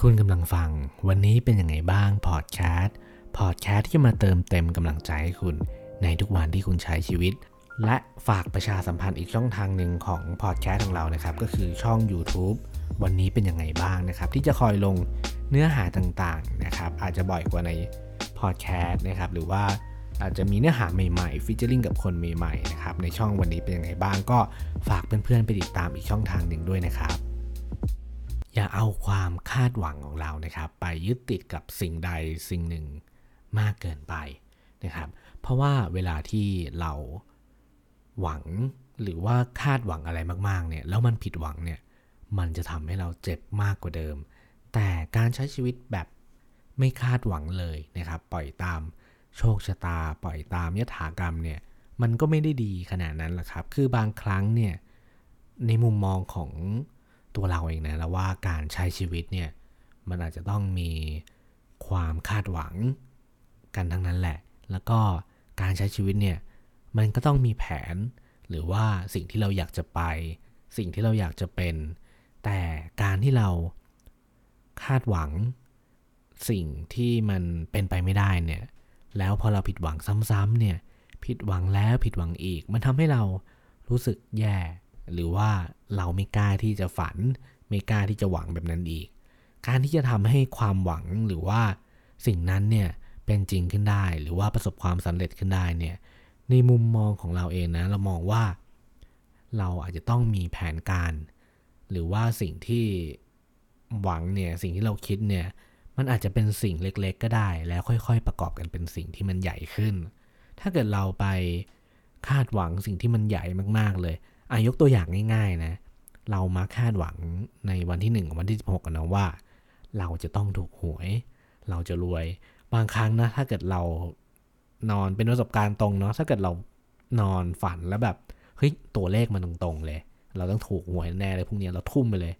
คุณกำลังฟังวันนี้เป็นยังไงบ้างพอดแคสต์พอดแคสต์ที่มาเติมเต็มกำลังใจให้คุณในทุกวันที่คุณใช้ชีวิต และฝากประชาสัมพันธ์อีกช่องทางหนึ่งของพอดแคสต์ของเรานะครับ ก็คือช่อง YouTube วันนี้เป็นยังไงบ้างนะครับ ที่จะคอยลงเนื้อหาต่างๆนะครับ อาจจะบ่อยกว่าในพอดแคสต์นะครับ หรือว่าอาจจะมีเนื้อหาใหม่ๆ featuring กับคนใหม่ๆนะครับในช่องวันนี้เป็นยังไงบ้างก็ฝากเพื่อนๆไปติดตามอีกช่องทางหนึ่งด้วยนะครับ อย่าเอาความคาดหวังของเรานะครับ ไปยึดติดกับสิ่งใดสิ่งหนึ่งมากเกินไปนะครับ เพราะว่าเวลาที่เราหวังหรือว่าคาดหวังอะไรมากๆเนี่ยแล้วมันผิดหวังเนี่ยมันจะทำให้เราเจ็บมากกว่าเดิม แต่การใช้ชีวิตแบบไม่คาดหวังเลยนะครับ ปล่อยตามโชคชะตา ปล่อยตามยถากรรมเนี่ยมันก็ไม่ได้ดีขนาดนั้นหรอกครับ คือบางครั้งเนี่ยในมุมมองของ ตัวเราเองนะแล้วว่าการใช้ชีวิตเนี่ยมันอาจจะต้องมีความคาดหวังกันทั้งนั้นแหละ แล้วก็การใช้ชีวิตเนี่ยมันก็ต้องมีแผน หรือว่าสิ่งที่เราอยากจะไป สิ่งที่เราอยากจะเป็น แต่การที่เราคาดหวังสิ่งที่มันเป็นไปไม่ได้เนี่ย แล้วพอเราผิดหวังซ้ำๆเนี่ย ผิดหวังแล้วผิดหวังอีก มันทำให้เรารู้สึกแย่ หรือว่าเราไม่กล้าที่จะฝัน ไม่กล้าที่จะหวังแบบนั้นอีก การที่จะทำให้ความหวังหรือว่าสิ่งนั้นเนี่ยเป็นจริงขึ้นได้ หรือว่าประสบความสำเร็จขึ้นได้เนี่ยในมุมมองของเราเองนะเรามองว่า เราอาจจะต้องมีแผนการ หรือว่าสิ่งที่หวังเนี่ยสิ่งที่เราคิดเนี่ยมันอาจจะเป็นสิ่งเล็กๆ ก็ได้ แล้วค่อยๆ ประกอบกันเป็นสิ่งที่มันใหญ่ขึ้น ถ้าเกิดเราไปคาดหวังสิ่งที่มันใหญ่มากๆเลย อายกตัวอย่างง่าย ๆ นะ เรามาคาดหวังในวันที่ 1 กับวันที่ 16กันนะว่า เราจะต้องถูกหวย เราจะรวย บางครั้งนะ ถ้าเกิดเรานอนเป็นประสบการณ์ตรงเนาะ ถ้าเกิดเรานอนฝันแล้วแบบเฮ้ยตัวเลขมันตรงๆเลย เราต้องถูกหวยแน่เลยพรุ่งนี้เราทุ่มไปเลย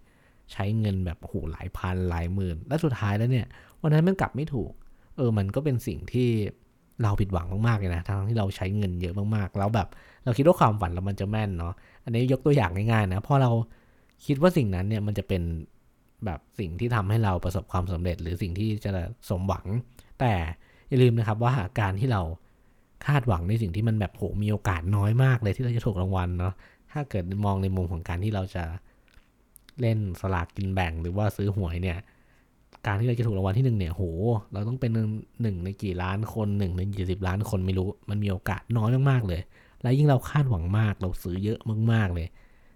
ใช้เงินแบบโหหลายพันหลายหมื่น และสุดท้ายแล้วเนี่ยวันนั้นมันกลับไม่ถูก เออมันก็เป็นสิ่งที่เราผิดหวังมากๆเลยนะทั้งที่เราใช้เงินเยอะมากๆ แล้วแบบ เราคิดว่าความฝันเรามันจะแม่นเนาะ อันนี้ยกตัวอย่างง่ายๆนะพอเราคิดว่าสิ่งนั้นเนี่ยมันจะเป็นแบบสิ่งที่ทำให้เราประสบความสำเร็จ หรือสิ่งที่จะสมหวัง แต่อย่าลืมนะครับว่าการที่เราคาดหวังในสิ่งที่มันแบบโหมีโอกาสน้อยมากเลยที่เราจะถูกรางวัลเนาะถ้าเกิดมองในมุมของการที่เราจะเล่นสลากกินแบ่งหรือว่าซื้อหวยเนี่ย การที่เราจะถูกรางวัลที่หนึ่งเนี่ยโห เราต้องเป็นหนึ่งในกี่ล้านคนหนึ่งในกี่สิบล้านคนไม่รู้ มันมีโอกาสน้อยมากๆเลย และยิ่งเราคาดหวังมาก เราซื้อเยอะมากๆเลย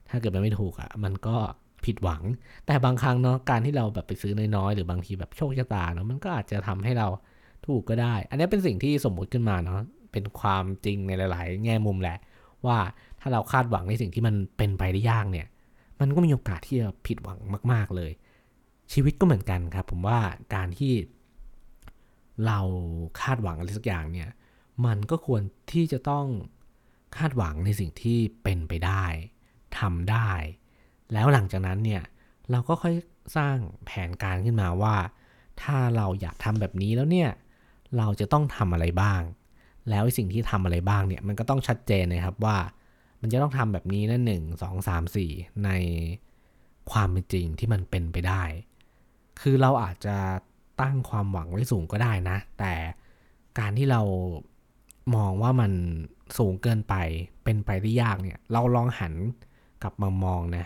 ถ้าเกิดมันไม่ถูกอะ่ะ มันก็ผิดหวัง แต่บางครั้งเนาะ การที่เราแบบไปซื้อน้อยๆ หรือบางทีแบบโชคชะตาเนาะ มันก็อาจจะทำให้เราถูกก็ได้ อันนี้เป็นสิ่งที่สมมุติขึ้นมาเนาะ เป็นความจริงในหลาย ๆ แง่มุมแหละ ว่าถ้าเราคาดหวังในสิ่งที่มันเป็นไปได้ยากเนี่ย มันก็มีโอกาสที่จะผิดหวังมาก ๆ เลย ชีวิตก็เหมือนกันครับ ผมว่าการที่เราคาดหวังอะไรสักอย่างเนี่ย มันก็ควรที่จะต้อง คาดหวังในสิ่งที่เป็นไปได้ทำได้ แล้วหลังจากนั้นเนี่ยเราก็ค่อยสร้างแผนการขึ้นมาว่า ถ้าเราอยากทำแบบนี้แล้วเนี่ยเราจะต้องทำอะไรบ้าง แล้วสิ่งที่ทำอะไรบ้างเนี่ยมันก็ต้องชัดเจนนะครับว่า มันจะต้องทำแบบนี้นะหนึ่งสองสามสี่ในความเป็นจริงที่มันเป็นไปได้ คือเราอาจจะตั้งความหวังไว้สูงก็ได้นะ แต่การที่เรา มองว่ามันสูงเกินไปเป็นไปได้ยากเนี่ย เราลองหันกลับมามองนะ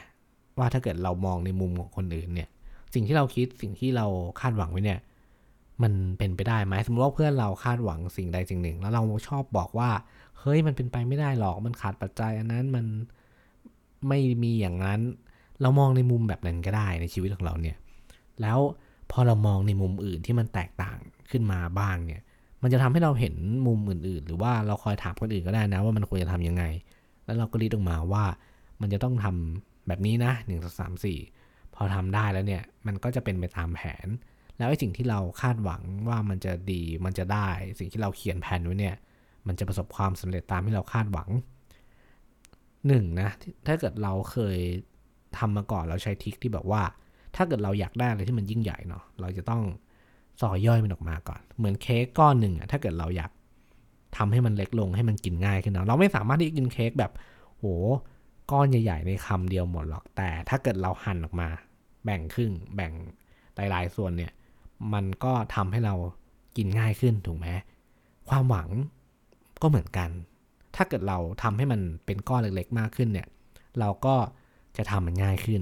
ว่าถ้าเกิดเรามองในมุมของคนอื่นเนี่ย สิ่งที่เราคิดสิ่งที่เราคาดหวังไว้เนี่ย มันเป็นไปได้ไหมสมมติว่าเพื่อนเราคาดหวังสิ่งใดสิ่งหนึ่ง แล้วเราชอบบอกว่า เฮ้ยมันเป็นไปไม่ได้หรอกมันขาดปัจจัย อันนั้นมันไม่มีอย่างนั้น เรามองในมุมแบบนั้นก็ได้ในชีวิตของเราเนี่ย แล้วพอเรามองในมุมอื่นที่มันแตกต่างขึ้นมาบ้างเนี่ย มันจะทำให้เราเห็นมุมอื่นๆ หรือว่าเราคอยถามคนอื่นก็ได้นะว่ามันควรจะทํำยังไง แล้วเราก็รีดออกมาว่ามันจะต้องทำแบบนี้นะหนึ่งสามสี่พอทำได้แล้วเนี่ยมันก็จะเป็นไปตามแผน แล้วไอ้สิ่งที่เราคาดหวังว่ามันจะดีมันจะได้ สิ่งที่เราเขียนแผนไว้เนี่ยมันจะประสบความสำเร็จตามที่เราคาดหวังหนึ่งนะถ้าเกิดเราเคยทำมาก่อนเราใช้ทิคที่แบบว่า ถ้าเกิดเราอยากได้อะไรที่มันยิ่งใหญ่เนาะเราจะต้อง สอยย่อยมันออกมาก่อน เหมือนเค้กก้อนหนึ่งอะถ้าเกิดเราอยากทำให้มันเล็กลงให้มันกินง่ายขึ้นเนาะเราไม่สามารถที่จะกินเค้กแบบโหก้อนใหญ่ ๆ ในคำเดียวหมดหรอก แต่ถ้าเกิดเราหั่นออกมา แบ่งครึ่ง แบ่งหลายๆส่วนเนี่ย มันก็ทำให้เรากินง่ายขึ้นถูกไหมความหวังก็เหมือนกัน ถ้าเกิดเราทำให้มันเป็นก้อนเล็กๆ มากขึ้นเนี่ย เราก็จะทำมันง่ายขึ้น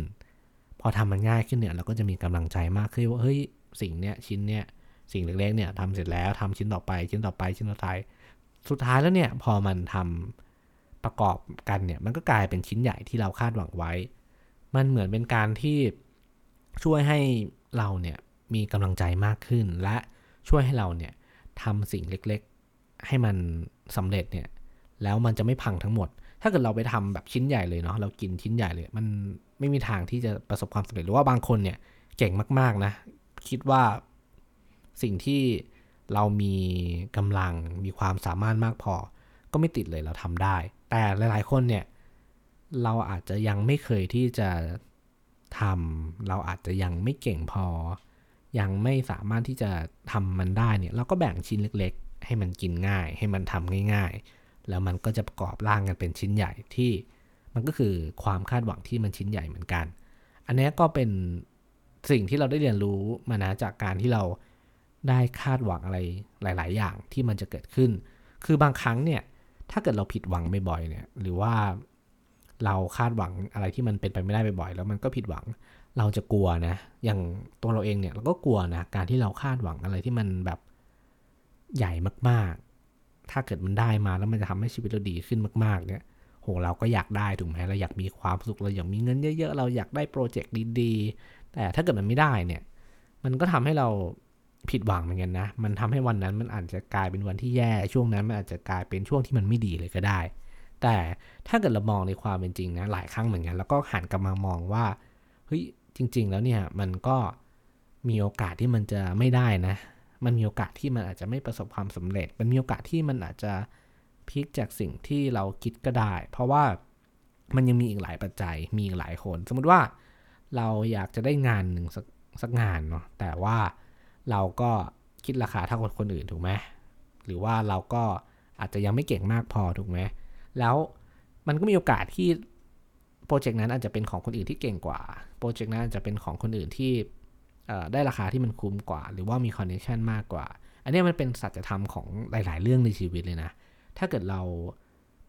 พอทำมันง่ายขึ้นเนี่ย เราก็จะมีกำลังใจมากขึ้นว่าเฮ้ย สิ่งเนี้ยชิ้นเนี้ยสิ่งเล็กๆเนี่ยทำเสร็จแล้วทำชิ้นต่อไป ชิ้นต่อไปชิ้นต่อไปสุดท้ายแล้วเนี่ยพอมันทำประกอบกันเนี่ยมันก็กลายเป็นชิ้นใหญ่ที่เราคาดหวังไว้ มันเหมือนเป็นการที่ช่วยให้เราเนี่ยมีกำลังใจมากขึ้น และช่วยให้เราเนี่ยทำสิ่งเล็กๆ ให้มันสำเร็จเนี่ยแล้วมันจะไม่พังทั้งหมด ถ้าเกิดเราไปทำแบบชิ้นใหญ่เลยเนาะเรากินชิ้นใหญ่เลย มันไม่มีทางที่จะประสบความสำเร็จหรือว่าบางคนเนี่ยเก่งมากๆนะ คิดว่าสิ่งที่เรามีกำลังมีความสามารถมากพอ ก็ไม่ติดเลยเราทำได้ แต่หลาย ๆ คนเนี่ย เราอาจจะยังไม่เคยที่จะทำเราอาจจะยังไม่เก่งพอ ยังไม่สามารถที่จะทำมันได้เนี่ย เราก็แบ่งชิ้นเล็ก ๆ ให้มันกินง่าย ให้มันทำง่าย ๆ แล้วมันก็จะประกอบร่างกันเป็นชิ้นใหญ่ที่มันก็คือความคาดหวังที่มันชิ้นใหญ่เหมือนกัน อันนี้ก็เป็น สิ่งที่เราได้เรียนรู้มานะจากการที่เราได้คาดหวังอะไรหลาย ๆ อย่างที่มันจะเกิดขึ้น คือบางครั้งเนี่ยถ้าเกิดเราผิดหวังบ่อยๆเนี่ย หรือว่าเราคาดหวังอะไรที่มันเป็นไปไม่ได้บ่อยๆแล้วมันก็ผิดหวัง เราจะกลัวนะ อย่างตัวเราเองเนี่ยเราก็กลัวนะการที่เราคาดหวังอะไรที่มันแบบใหญ่มากๆ ถ้าเกิดมันได้มาแล้วมันจะทำให้ชีวิตเราดีขึ้นมาก ๆ เนี่ย โหเราก็อยากได้ถูกไหมเราอยากมีความสุขเราอยากมีเงินเยอะ ๆ เราอยากได้โปรเจกต์ดีๆ แต่ถ้าเกิดมันไม่ได้เนี่ย มันก็ทำให้เราผิดหวังเหมือนกันนะ มันทำให้วันนั้นมันอาจจะกลายเป็นวันที่แย่ ช่วงนั้นมันอาจจะกลายเป็นช่วงที่มันไม่ดีเลยก็ได้ แต่ถ้าเกิดเรามองในความเป็นจริงนะ หลายครั้งเหมือนกัน แล้วก็หันกลับมามองว่า เฮ้ย จริง ๆ แล้วเนี่ย มันก็มีโอกาสที่มันจะไม่ได้นะ มันมีโอกาสที่มันอาจจะไม่ประสบความสำเร็จ มันมีโอกาสที่มันอาจจะพลิกจากสิ่งที่เราคิดก็ได้ เพราะว่ามันยังมีอีกหลายปัจจัย มีอีกหลายคน สมมติว่า เราอยากจะได้งานหนึ่งสักสักงานเนาะแต่ว่าเราก็คิดราคาเท่ากับคนอื่นถูกไหมหรือว่าเราก็อาจจะยังไม่เก่งมากพอถูกไหมแล้วมันก็มีโอกาสที่โปรเจกต์นั้นอาจจะเป็นของคนอื่นที่เก่งกว่าโปรเจกต์นั้นอาจจะเป็นของคนอื่นที่ได้ราคาที่มันคุ้มกว่า หรือว่ามี connection มากกว่า อันนี้มันเป็นสัจธรรมของหลาย ๆ เรื่องในชีวิตเลยนะ ถ้าเกิดเรา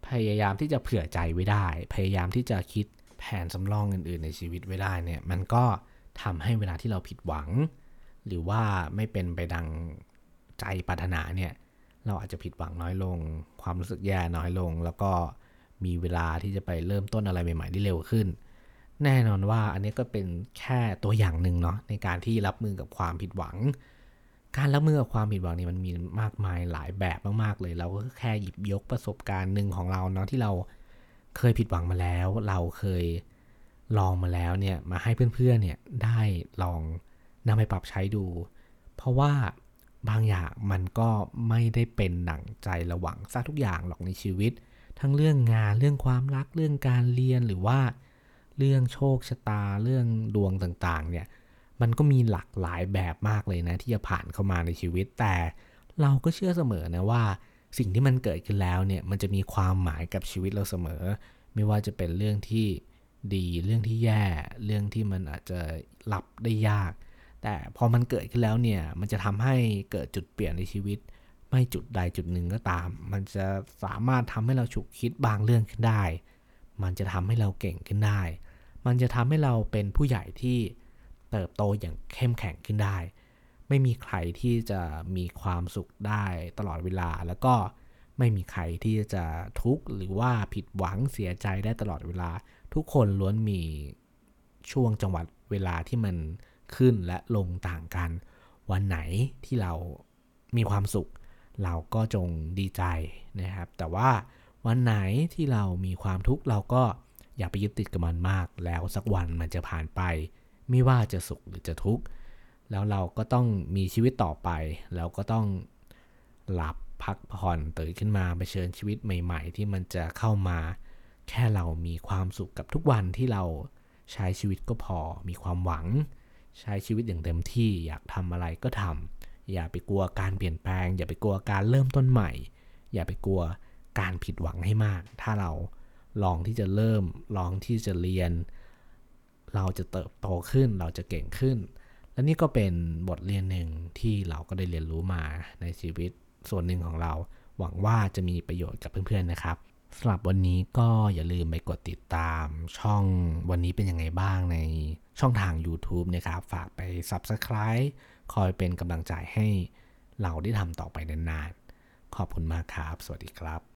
พยายามที่จะเผื่อใจไว้ได้ พยายามที่จะคิด แผนสำรองอื่นๆในชีวิตไว้ได้เนี่ยมันก็ทำให้เวลาที่เราผิดหวัง หรือว่าไม่เป็นไปดังใจปรารถนาเนี่ยเราอาจจะผิดหวังน้อยลง ความรู้สึกแย่น้อยลง แล้วก็มีเวลาที่จะไปเริ่มต้นอะไรใหม่ๆได้เร็วขึ้น แน่นอนว่าอันนี้ก็เป็นแค่ตัวอย่างหนึ่งเนาะในการที่รับมือกับความผิดหวัง การรับมือกับความผิดหวังนี่มันมีมากมายหลายแบบมากๆเลย เราก็แค่หยิบยกประสบการณ์หนึ่งของเราเนาะที่เรา เคยผิดหวังมาแล้ว เราเคยลองมาแล้วเนี่ยมาให้เพื่อนๆเนี่ยได้ลองนำไปปรับใช้ดู เพราะว่าบางอย่างมันก็ไม่ได้เป็นหนังใจระหวังซะทุกอย่างหรอกในชีวิต ทั้งเรื่องงานเรื่องความรักเรื่องการเรียนหรือว่า เรื่องโชคชะตาเรื่องดวงต่างๆเนี่ยมันก็มีหลากหลายแบบมากเลยนะที่จะผ่านเข้ามาในชีวิตแต่เราก็เชื่อเสมอนะว่า สิ่งที่มันเกิดขึ้นแล้วเนี่ยมันจะมีความหมายกับชีวิตเราเสมอ ไม่ว่าจะเป็นเรื่องที่ดีเรื่องที่แย่เรื่องที่มันอาจจะรับได้ยาก แต่พอมันเกิดขึ้นแล้วเนี่ยมันจะทำให้เกิดจุดเปลี่ยนในชีวิต ไม่จุดใดจุดหนึ่งก็ตาม มันจะสามารถทำให้เราฉุกคิดบางเรื่องขึ้นได้ มันจะทำให้เราเก่งขึ้นได้ มันจะทำให้เราเป็นผู้ใหญ่ที่เติบโตอย่างเข้มแข็งขึ้นได้ ไม่มีใครที่จะมีความสุขได้ตลอดเวลา แล้วก็ไม่มีใครที่จะทุกข์หรือว่าผิดหวังเสียใจได้ตลอดเวลา ทุกคนล้วนมีช่วงจังหวัดเวลาที่มันขึ้นและลงต่างกัน วันไหนที่เรามีความสุข เราก็จงดีใจนะครับ แต่ว่าวันไหนที่เรามีความทุกข์เราก็อย่าไปยึดติดกับมันมาก แล้วสักวันมันจะผ่านไป ไม่ว่าจะสุขหรือจะทุกข์ แล้วเราก็ต้องมีชีวิตต่อไปแล้วก็ต้องหลับพักผ่อนตื่นขึ้นมาไปเชิญชีวิตใหม่ ๆ ที่มันจะเข้ามา แค่เรามีความสุขกับทุกวันที่เราใช้ชีวิตก็พอ มีความหวัง ใช้ชีวิตอย่างเต็มที่ อยากทำอะไรก็ทำอย่าไปกลัวการเปลี่ยนแปลง อย่าไปกลัวการเริ่มต้นใหม่ อย่าไปกลัวการผิดหวังให้มาก ถ้าเราลองที่จะเริ่ม ลองที่จะเรียน เราจะเติบโตขึ้น เราจะเก่งขึ้น และนี่ก็เป็นบทเรียนหนึ่งที่เราก็ได้เรียนรู้มาในชีวิตส่วนหนึ่งของเรา หวังว่าจะมีประโยชน์กับเพื่อนๆนะครับสำหรับวันนี้ก็อย่าลืมไปกดติดตามช่องวันนี้เป็นยังไงบ้างในช่องทาง YouTube นะครับ ฝากไป Subscribe คอยเป็นกำลังใจให้เราได้ทำต่อไปนานๆ ขอบคุณมากครับ สวัสดีครับ